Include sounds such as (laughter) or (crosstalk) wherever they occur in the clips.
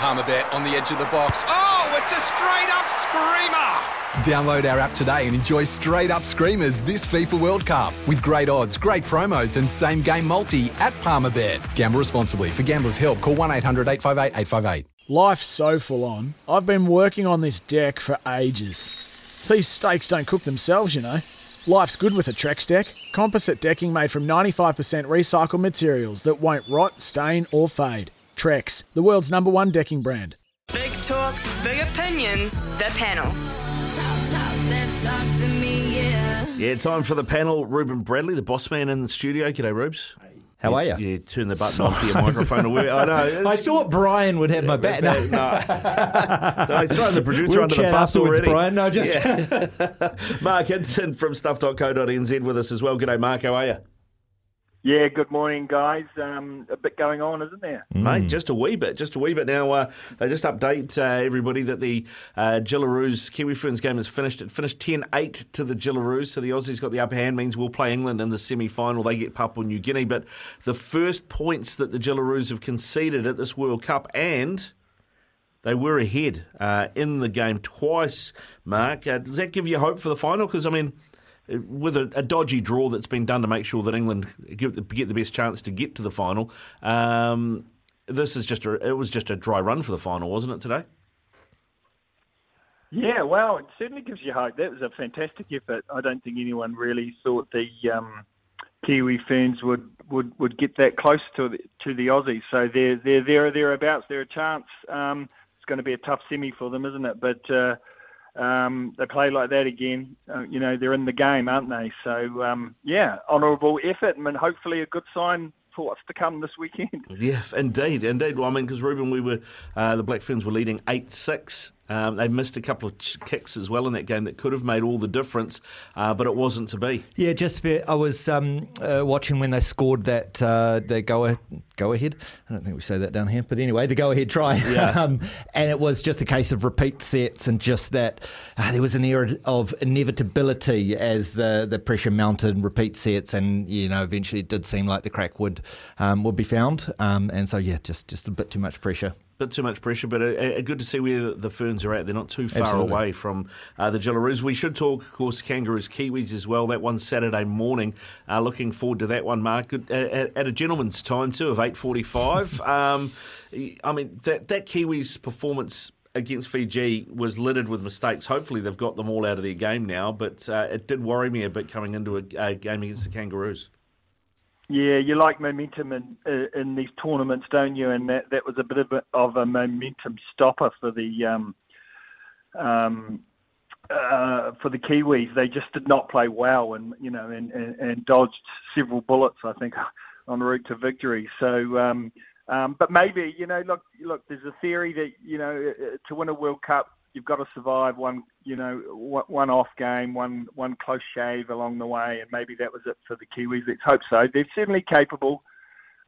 Palmerbet on the edge of the box. Oh, it's a straight up screamer! Download our app today and enjoy straight up screamers this FIFA World Cup with great odds, great promos, and same game multi at Palmerbet. Gamble responsibly. For gamblers' help, call 1 800 858 858. Life's so full on. I've been working on this deck for ages. These steaks don't cook themselves, you know. Life's good with a Trex deck. Composite decking made from 95% recycled materials that won't rot, stain, or fade. Trex, the world's number one decking brand. Big talk, big opinions, the panel. Yeah, time for the panel. Ruben Bradley, the boss man in the studio. G'day, Rubes. How are you? You turn the button on for your microphone. Away. I know. (laughs) I thought Brian would have my back. Uh, (laughs) no, no. Don't throw the producer we'll under the bus afterwards, already. Brian. No, just Yeah. (laughs) Mark Hinton from stuff.co.nz with us as well. G'day, Mark. How are you? Yeah, good morning, guys. Um, a bit going on, isn't there? Mate, just a wee bit, just a wee bit. Now, uh, uh, just update uh, everybody that the uh, Jillaroos Kiwi Ferns game is finished. It finished 10-8 to the Jillaroos, so the Aussies got the upper hand, means we'll play England in the semi-final. They get Papua New Guinea, but the first points that the Jillaroos have conceded at this World Cup, and they were ahead uh, in the game twice, Mark. Uh, does that give you hope for the final? Because, I mean, with a, a dodgy draw that's been done to make sure that England give the, get the best chance to get to the final, um, this is just a, it was just a dry run for the final, wasn't it today? Yeah, well, it certainly gives you hope. That was a fantastic effort. I don't think anyone really thought the um, Kiwi Ferns would, would, would get that close to the, to the Aussies. So they're they're there thereabouts. They're a chance. Um, it's going to be a tough semi for them, isn't it? But uh, um, they play like that again. Uh, you know, they're in the game, aren't they? So um, yeah, honourable effort, and hopefully a good sign for what's to come this weekend. (laughs) Yeah, indeed, indeed. Well, I mean, because Ruben, we were uh, the Black Ferns were leading eight six. Um, they missed a couple of ch- kicks as well in that game that could have made all the difference, uh, but it wasn't to be. yeah. Just a bit, I was um, uh, watching when they scored that uh, the go a, go ahead. I don't think we say that down here, but anyway, the go ahead try. Yeah. (laughs) um, and it was just a case of repeat sets and just that uh, there was an era of inevitability as the the pressure mounted, repeat sets, and you know eventually it did seem like the crack would um, would be found. Um, and so yeah, just just a bit too much pressure. Bit too much pressure, but uh, uh, good to see where the Ferns are at. They're not too far Absolutely. away from uh, the Jillaroos. We should talk, of course, Kangaroos Kiwis as well. That one Saturday morning. Uh, looking forward to that one, Mark. Good, uh, at, at a gentleman's time too of eight forty-five. (laughs) um, I mean that that Kiwis performance. Against Fiji was littered with mistakes. Hopefully, they've got them all out of their game now. But uh, it did worry me a bit coming into a, a game against the Kangaroos. Yeah, you like momentum in in these tournaments, don't you? And that, that was a bit of a, of a momentum stopper for the um, um, uh, for the Kiwis. They just did not play well, and you know, and, and, and dodged several bullets. I think (laughs) on the route to victory. So, um, um, but maybe you know, look, look. There's a theory that you know, uh, to win a World Cup, you've got to survive one, you know, one off game, one one close shave along the way, and maybe that was it for the Kiwis. Let's hope so. They're certainly capable.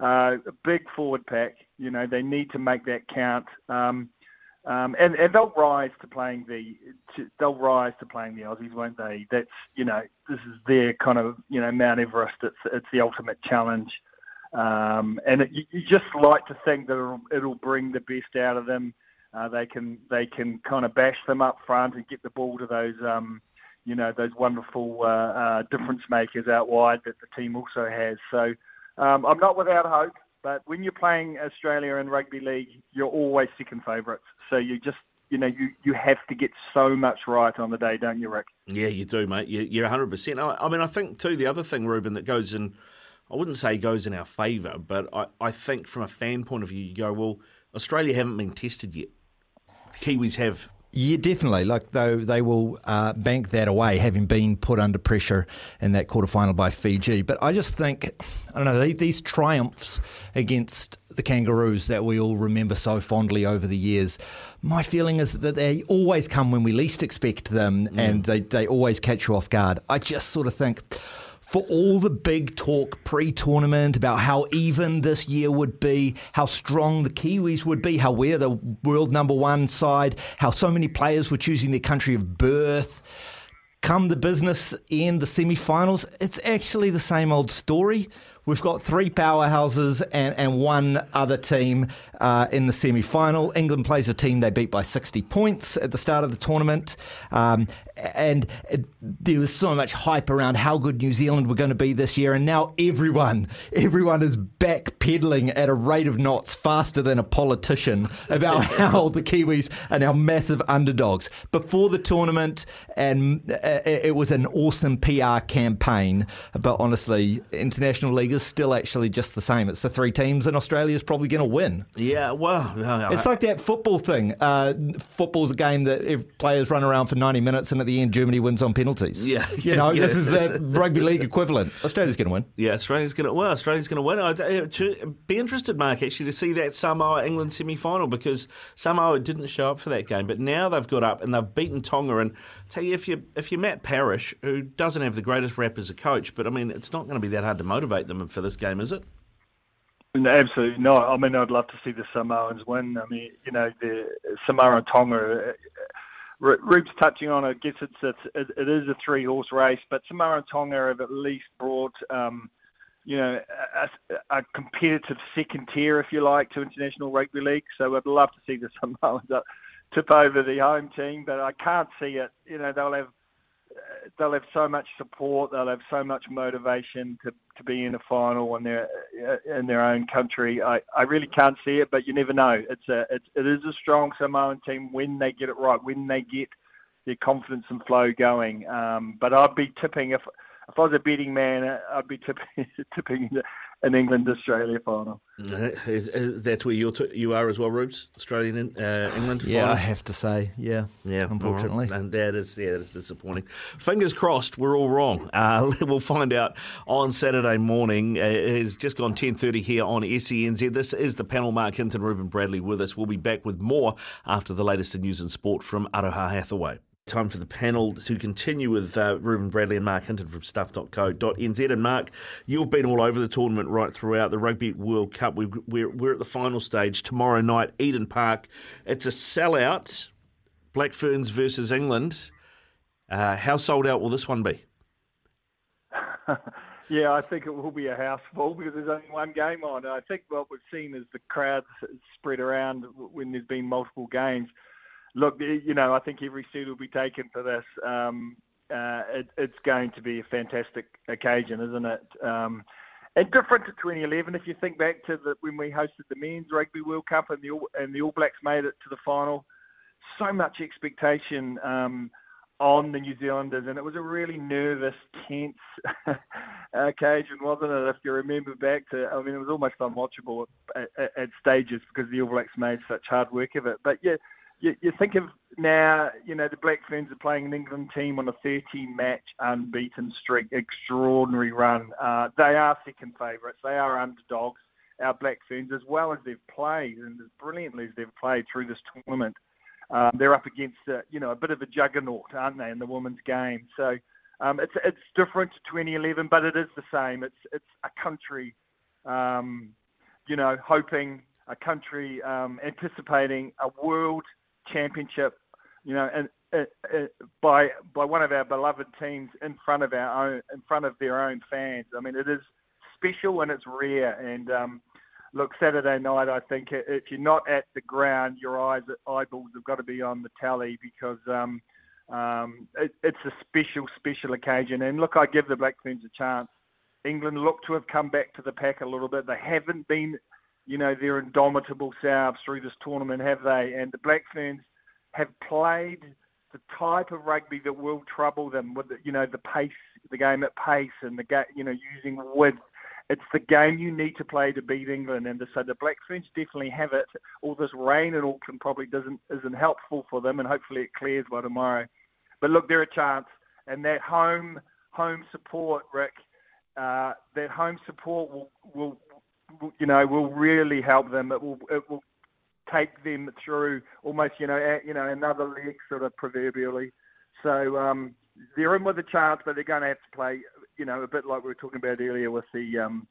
Uh, a big forward pack. You know, they need to make that count. Um, um, and, and they'll rise to playing the to, they'll rise to playing the Aussies, won't they? That's you know this is their kind of you know Mount Everest. It's it's the ultimate challenge, um, and it, you, you just like to think that it'll, it'll bring the best out of them. Uh, they can they can kind of bash them up front and get the ball to those um, you know those wonderful uh, uh, difference makers out wide that the team also has. So um, I'm not without hope. But when you're playing Australia in rugby league, you're always second favourites. So you just, you know, you, you have to get so much right on the day, don't you, Rick? Yeah, you do, mate. You- You're 100%. I I mean, I think, too, the other thing, Ruben, that goes in, I wouldn't say goes in our favour, but I, I think from a fan point of view, you go, well, Australia haven't been tested yet. Kiwis have. Yeah, definitely. Like though they will uh, bank that away, having been put under pressure in that quarterfinal by Fiji. But I just think I don't know the- these triumphs against the Kangaroos that we all remember so fondly over the years. My feeling is that they always come when we least expect them, and they they always catch you off guard. I just sort of think for all the big talk pre tournament about how even this year would be, how strong the Kiwis would be, how we're the world number one side, how so many players were choosing their country of birth. Come the business in the semi finals, it's actually the same old story. We've got three powerhouses and, and one other team uh, in the semi final. England plays a team they beat by 60 points at the start of the tournament. Um, and it, there was so much hype around how good New Zealand were going to be this year, and now everyone, everyone is backpedaling at a rate of knots faster than a politician about (laughs) how the Kiwis are now massive underdogs. Before the tournament, and uh, it was an awesome PR campaign, but honestly, international league is still actually just the same. It's the three teams, and Australia's probably going to win. Yeah, well, it's like that football thing. Uh, football's a game that players run around for 90 minutes, and at the end, Germany wins on penalties. Yeah, you know, (laughs) yeah. this is the rugby league equivalent. Australia's going to win. Yeah, Australia's going to. Well, Australia's going to win. I'd uh, be interested, Mark, actually, to see that Samoa England semi final because Samoa didn't show up for that game, but now they've got up and they've beaten Tonga. And say if you if you're Matt Parish, who doesn't have the greatest rap as a coach, but I mean, it's not going to be that hard to motivate them for this game, is it? No, absolutely not. I mean, I'd love to see the Samoans win. I mean, you know, the Samoa and Tonga Rube's touching on it. I guess it's, it's it is a three horse race, but Samoa and Tonga have at least brought um, you know a, a, competitive second tier, if you like, to international rugby league. So I'd love to see the (laughs) Samoans tip over the home team, but I can't see it. You know they'll have they'll have so much support, they'll have so much motivation to, to be in a final in their in their own country. I, I really can't see it, but you never know. It's a it, it is a strong Samoan team when they get it right, when they get their confidence and flow going. Um, but I'd be tipping if if I was a betting man, I'd be tipping (laughs) tipping an England Australia final. Is, is, that's where you're t- you are as well, Rubes? Australian uh, England. Yeah, final? I have to say, yeah, yeah. Unfortunately, right. and that is yeah, that's disappointing. Fingers crossed, we're all wrong. Uh, (laughs) we'll find out on Saturday morning. Uh, it has just gone ten thirty here on SENZ. This is the panel. Mark Hinton, Ruben Bradley with us. We'll be back with more after the latest in news and sport from Aroha Hathaway. Time for the panel to continue with uh, Ruben Bradley and Mark Hinton from stuff.co.nz. And Mark, you've been all over the tournament right throughout the Rugby World Cup. we we're, we're at the final stage tomorrow night, Eden Park. It's a sellout, Black Ferns versus England. Uh, how sold out will this one be? (laughs) yeah, I think it will be a house full because there's only one game on. I think what we've seen is the crowds spread around when there's been multiple games look, you know, I think every seat will be taken for this. Um, uh, it, it's going to be a fantastic occasion, isn't it? Um, and different to 2011, if you think back to the, when we hosted the Men's Rugby World Cup and the All, and the All Blacks made it to the final, so much expectation um, on the New Zealanders, and it was a really nervous, tense (laughs) occasion, wasn't it? If you remember back to, I mean, it was almost unwatchable at, at, at stages because the All Blacks made such hard work of it. But yeah, you, you think of now, you know, the Black Ferns are playing an England team on a 13 match unbeaten streak, extraordinary run. Uh, they are second favourites, they are underdogs, our Black Ferns, as well as they've played and as brilliantly as they've played through this tournament. Um, they're up against, uh, you know, a bit of a juggernaut, aren't they, in the women's game? So um, it's it's different to 2011, but it is the same. It's it's a country, um, you know, hoping a country um, anticipating a world championship, you know, and by by one of our beloved teams in front of our own in front of their own fans. I mean, it is special and it's rare. And um, look, Saturday night, I think if you're not at the ground, your eyes eyeballs have got to be on the tally because um, um, it, it's a special special occasion. And look, I give the Black Ferns a chance. England look to have come back to the pack a little bit. They haven't been you know, their indomitable selves through this tournament, have they? And the Black Ferns have played the type of rugby that will trouble them with, the, you know, the pace, the game at pace, and the game, you know, using width. It's the game you need to play to beat England, and so the Black Ferns definitely have it. All this rain in Auckland probably doesn't isn't helpful for them, and hopefully it clears by tomorrow. But look, they're a chance, and that home home support, Rick, uh, that home support will will you know, will really help them. It will it will take them through almost you know you know another leg sort of proverbially. So um, they're in with a chance, but they're going to have to play you know a bit like we were talking about earlier with the um,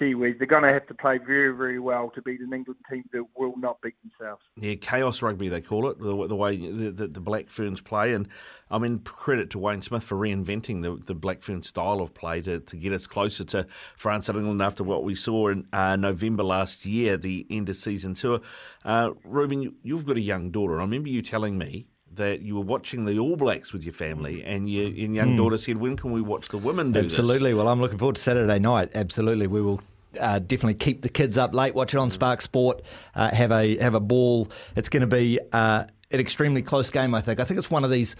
Kiwis. They're going to have to play very, very well to beat an England team that will not beat themselves. Yeah, chaos rugby they call it, the, the way the, the, Black Ferns play, and I mean credit to Wayne Smith for reinventing the, the Black Fern style of play to, to get us closer to France and England after what we saw in uh, November last year, the end of season tour. Uh, Ruben, you've got a young daughter. I remember you telling me that you were watching the All Blacks with your family, and your, your young mm. daughter said, "When can we watch the women do this? Absolutely. This? Well, I'm looking forward to Saturday night. Absolutely, we will. Uh, definitely keep the kids up late, watch it on Spark Sport, uh, have a have a ball. It's going to be uh, an extremely close game. I think. I think it's one of these,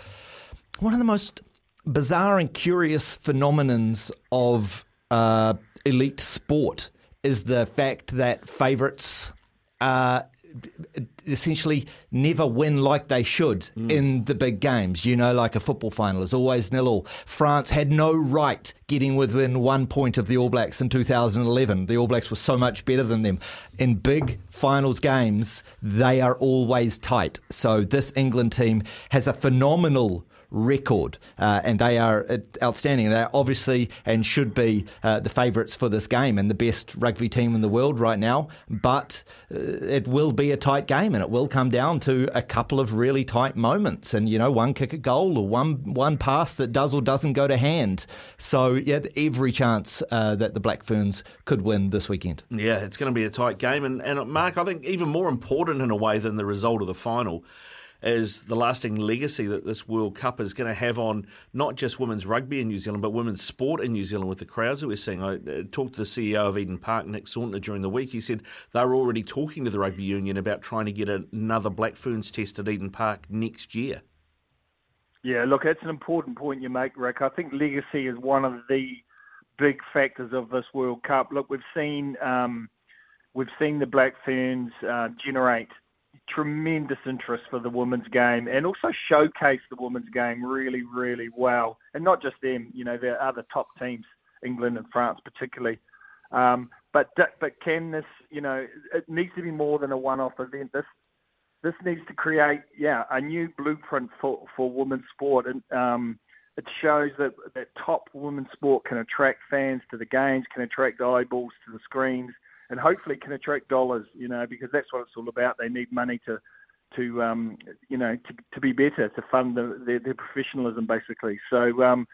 one of the most bizarre and curious phenomenons of uh, elite sport is the fact that favourites uh, essentially never win like they should mm. in the big games. You know, like a football final is always nil all. France had no right getting within one point of the All Blacks in 2011. The All Blacks were so much better than them. In big finals games, they are always tight. So this England team has a phenomenal record, uh, and they are uh, outstanding. They are obviously and should be uh, the favourites for this game and the best rugby team in the world right now. But uh, it will be a tight game, and it will come down to a couple of really tight moments, and you know, one kick a goal or one one pass that does or doesn't go to hand. So yeah, every chance uh, that the Black Ferns could win this weekend. Yeah, it's going to be a tight game, and, and Mark, I think even more important in a way than the result of the final is the lasting legacy that this World Cup is going to have on not just women's rugby in New Zealand, but women's sport in New Zealand with the crowds that we're seeing. I uh, talked to the CEO of Eden Park, Nick Sautner, during the week. He said they were already talking to the rugby union about trying to get another Black Ferns test at Eden Park next year. Yeah, look, that's an important point you make, Rick. I think legacy is one of the big factors of this World Cup. Look, we've seen um, we've seen the Black Ferns uh, generate tremendous interest for the women's game and also showcase the women's game really, really well. And not just them, you know, there are other top teams, England and France particularly. Um, but but can this, you know, it needs to be more than a one-off event. This this needs to create, yeah, a new blueprint for for women's sport, and um, it shows that that top women's sport can attract fans to the games, can attract eyeballs to the screens, and hopefully it can attract dollars. You know, because that's what it's all about. They need money to to um, you know to, to be better to fund the, their, their professionalism basically. So um,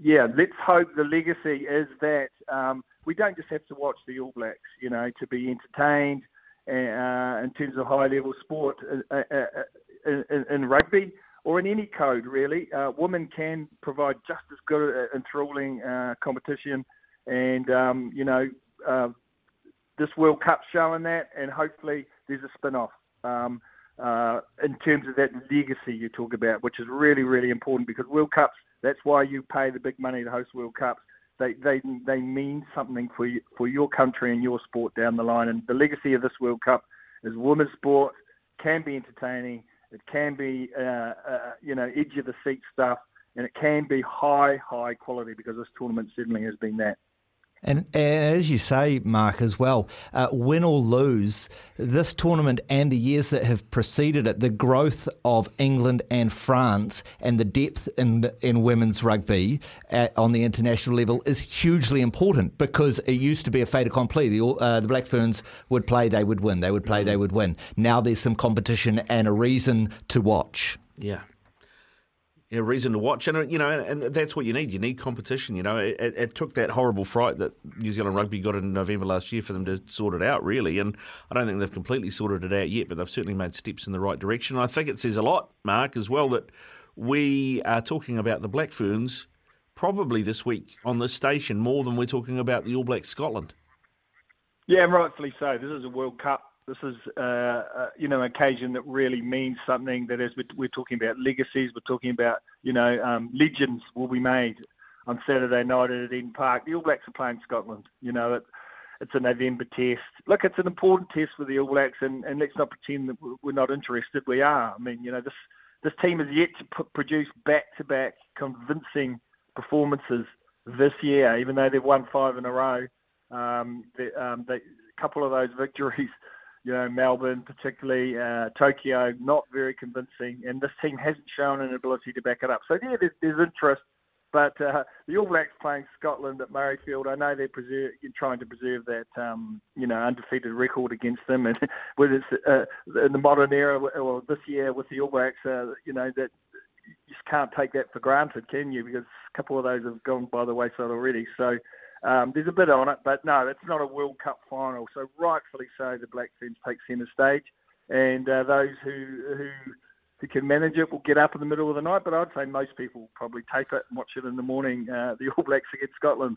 yeah, let's hope the legacy is that um, we don't just have to watch the All Blacks. You know, to be entertained uh, in terms of high level sport uh, uh, uh, in, in, rugby or in any code really. Uh, women can provide just as good enthralling uh, competition, and um, you know this World Cup showing that, and hopefully there's a spin-off um, uh, in terms of that legacy you talk about, which is really, really important because World Cups. That's why you pay the big money to host World Cups. They they they mean something for you, for your country and your sport down the line. And the legacy of this World Cup is women's sport can be entertaining. It can be uh, uh, you know edge of the seat stuff, and it can be high high quality because this tournament certainly has been that. And, and, as you say, Mark, as well, uh, win or lose, this tournament and the years that have preceded it, the growth of England and France and the depth in, in women's rugby at, on the international level is hugely important because it used to be a fait accompli. The, uh, the Black Ferns would play, they would win. They would play, they would win. Now there's some competition and a reason to watch. Yeah, a reason to watch, and uh, you know, and that's what you need. You need competition. You know, it, it, took that horrible fright that New Zealand rugby got in November last year for them to sort it out, really. And I don't think they've completely sorted it out yet, but they've certainly made steps in the right direction. I think it says a lot, Mark, as well, that we are talking about the Black Ferns probably this week on this station more than we're talking about the All Blacks Scotland. Yeah, rightfully so. This is a World Cup this is, uh, uh, you know, an occasion that really means something. That is, we're talking about legacies. We're talking about, you know, um, legends will be made on Saturday night at Eden Park. The All Blacks are playing Scotland. You know, it, it's a November test. Look, it's an important test for the All Blacks, and, and let's not pretend that we're not interested. We are. I mean, you know, this this team has yet to produce back-to-back convincing performances this year, even though they've won five in a row. Um, they, um, they, a couple of those victories you know, Melbourne, particularly uh, Tokyo, not very convincing, and this team hasn't shown an ability to back it up. So yeah, there's, there's interest, But uh, the All Blacks playing Scotland at Murrayfield, I know they're preserve, trying to preserve that um, you know undefeated record against them, and (laughs) whether it's uh, in the modern era or this year with the All Blacks, uh, you know that you just can't take that for granted, can you? Because a couple of those have gone by the wayside already. So um, there's a bit on it, but no, it's not a World Cup final. So rightfully so, the Black Ferns take centre stage, and uh, those who who who can manage it will get up in the middle of the night. But I'd say most people will probably tape it and watch it in the morning. Uh, (laughs) the All Blacks against Scotland.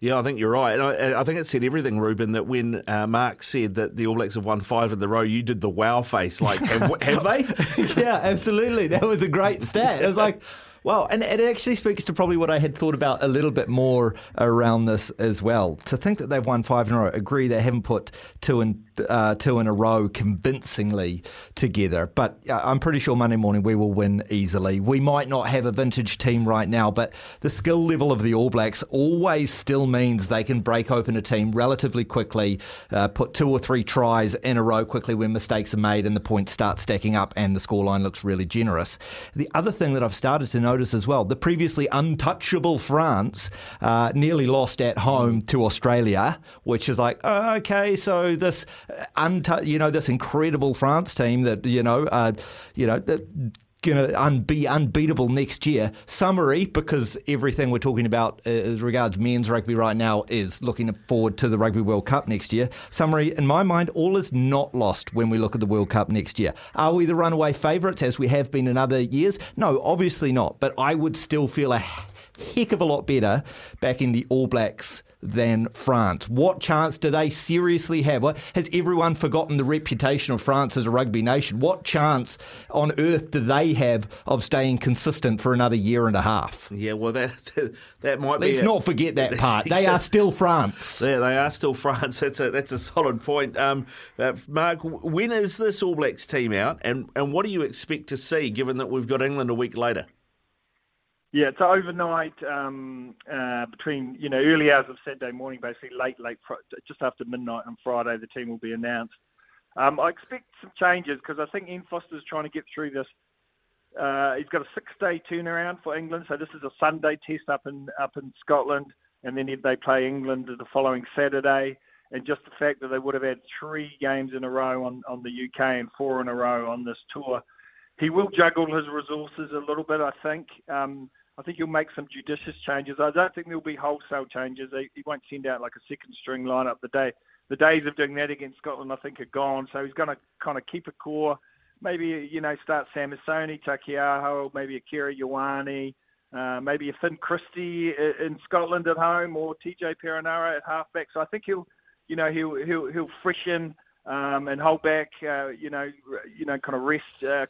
Yeah, I think you're right. I, I think it said everything, Ruben, that when uh, Mark said that the All Blacks have won five in the row, you did the wow face. Like, have, have they? (laughs) yeah, absolutely. That was a great stat. It was like, well, and it actually speaks to probably what I had thought about a little bit more around this as well. To think that they've won five in a row, agree they haven't put two in uh, two in a row convincingly together, but uh, I'm pretty sure Monday morning we will win easily. We might not have a vintage team right now, but the skill level of the All Blacks always still means they can break open a team relatively quickly, uh, put two or three tries in a row quickly when mistakes are made and the points start stacking up and the scoreline looks really generous. The other thing that I've started to notice as well, the previously untouchable France uh, nearly lost at home to Australia, which is like, oh, okay, so this, untu- you know, this incredible France team that you know, uh, you know, going to be unbeatable next year. Summary, because everything we're talking about uh, as regards men's rugby right now is looking forward to the Rugby World Cup next year. Summary, in my mind, all is not lost when we look at the World Cup next year. Are we the runaway favourites as we have been in other years? No, obviously not. But I would still feel a heck of a lot better back in the All Blacks than France. What chance do they seriously have? Has everyone forgotten the reputation of France as a rugby nation? What chance on earth do they have of staying consistent for another year and a half? Yeah, well, that (laughs) that might Let's be. not forget that (laughs) part. They are still France. (laughs) Yeah, they are still France. That's a that's a solid point. Um, uh, Mark, when is this All Blacks team out, and and what do you expect to see, given that we've got England a week later? Yeah, it's overnight um, uh, between you know early hours of Saturday morning, basically late, late, just after midnight on Friday, the team will be announced. Um, I expect some changes because I think Ian Foster's trying to get through this. Uh, he's got a six-day turnaround for England, so this is a Sunday test up in up in Scotland, and then they play England the following Saturday. And just the fact that they would have had three games in a row on, on the UK and four in a row on this tour, he will juggle his resources a little bit, I think. Um, I think he'll make some judicious changes. I don't think there'll be wholesale changes. He, he won't send out like a second string lineup. The day the days of doing that against Scotland, I think, are gone. So he's going to kind of keep a core. Maybe you know start Samisoni, Taukei'aho, maybe Akira Ioane, uh, maybe a Finn Christie in Scotland at home, or TJ Perenara at halfback. So I think he'll, you know, he'll he'll he'll freshen um, and hold back. Uh, you know, you know, kind of rest uh,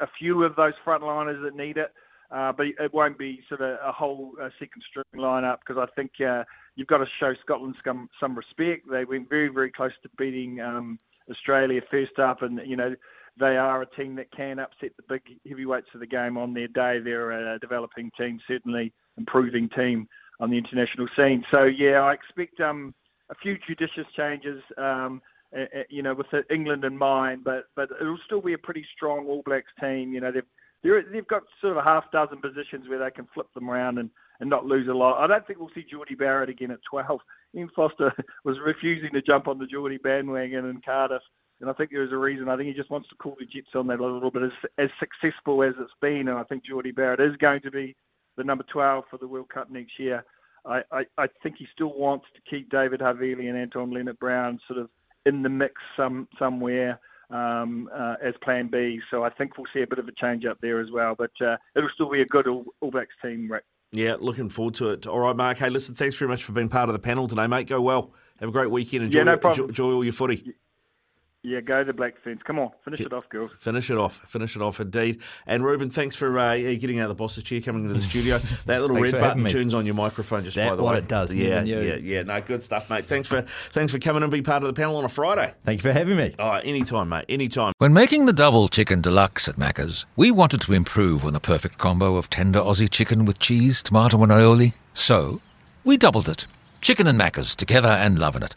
a few of those frontliners that need it. Uh, but it won't be sort of a whole uh, second string lineup because I think uh, you've got to show Scotland some, some respect. They went very, very close to beating um, Australia first up, and you know they are a team that can upset the big heavyweights of the game on their day. They're a developing team, certainly improving team on the international scene. So yeah, I expect um, a few judicious changes. Um, you know, with England in mind, but but it'll still be a pretty strong All Blacks team. You know, they've they've got sort of a half dozen positions where they can flip them around and, and not lose a lot. I don't think we'll see Jordie Barrett again at 12. Ian Foster (laughs) was refusing to jump on the Jordie bandwagon in Cardiff, and I think there was a reason. I think he just wants to cool the jets on that a little bit. As, as successful as it's been, and I think Jordie Barrett is going to be the number 12 for the World Cup next year. I, I, I think he still wants to keep David Havili and Anton Lienert-Brown sort of in the mix some somewhere um, uh, as Plan B. So I think we'll see a bit of a change up there as well. But uh, it'll still be a good All, All Blacks team, Rick. Yeah, looking forward to it. All right, Mark. Hey, listen, thanks very much for being part of the panel today, mate. Go well. Have a great weekend. Enjoy, yeah, no enjoy, enjoy all your footy. Yeah, go the Black Ferns. Come on, finish it off, girls. Finish it off. Finish it off, indeed. And Ruben, thanks for uh, getting out of the boss's chair, coming into the studio. (laughs) That little red button turns on your microphone. Just that by the what way, it does. Yeah, yeah, yeah. No, good stuff, mate. Thanks for thanks for coming and being part of the panel on a Friday. Thank you for having me. Oh, anytime, mate. Anytime. When making the double chicken deluxe at Macca's, we wanted to improve on the perfect combo of tender Aussie chicken with cheese, tomato, and aioli. So we doubled it. Chicken and Macca's together and loving it.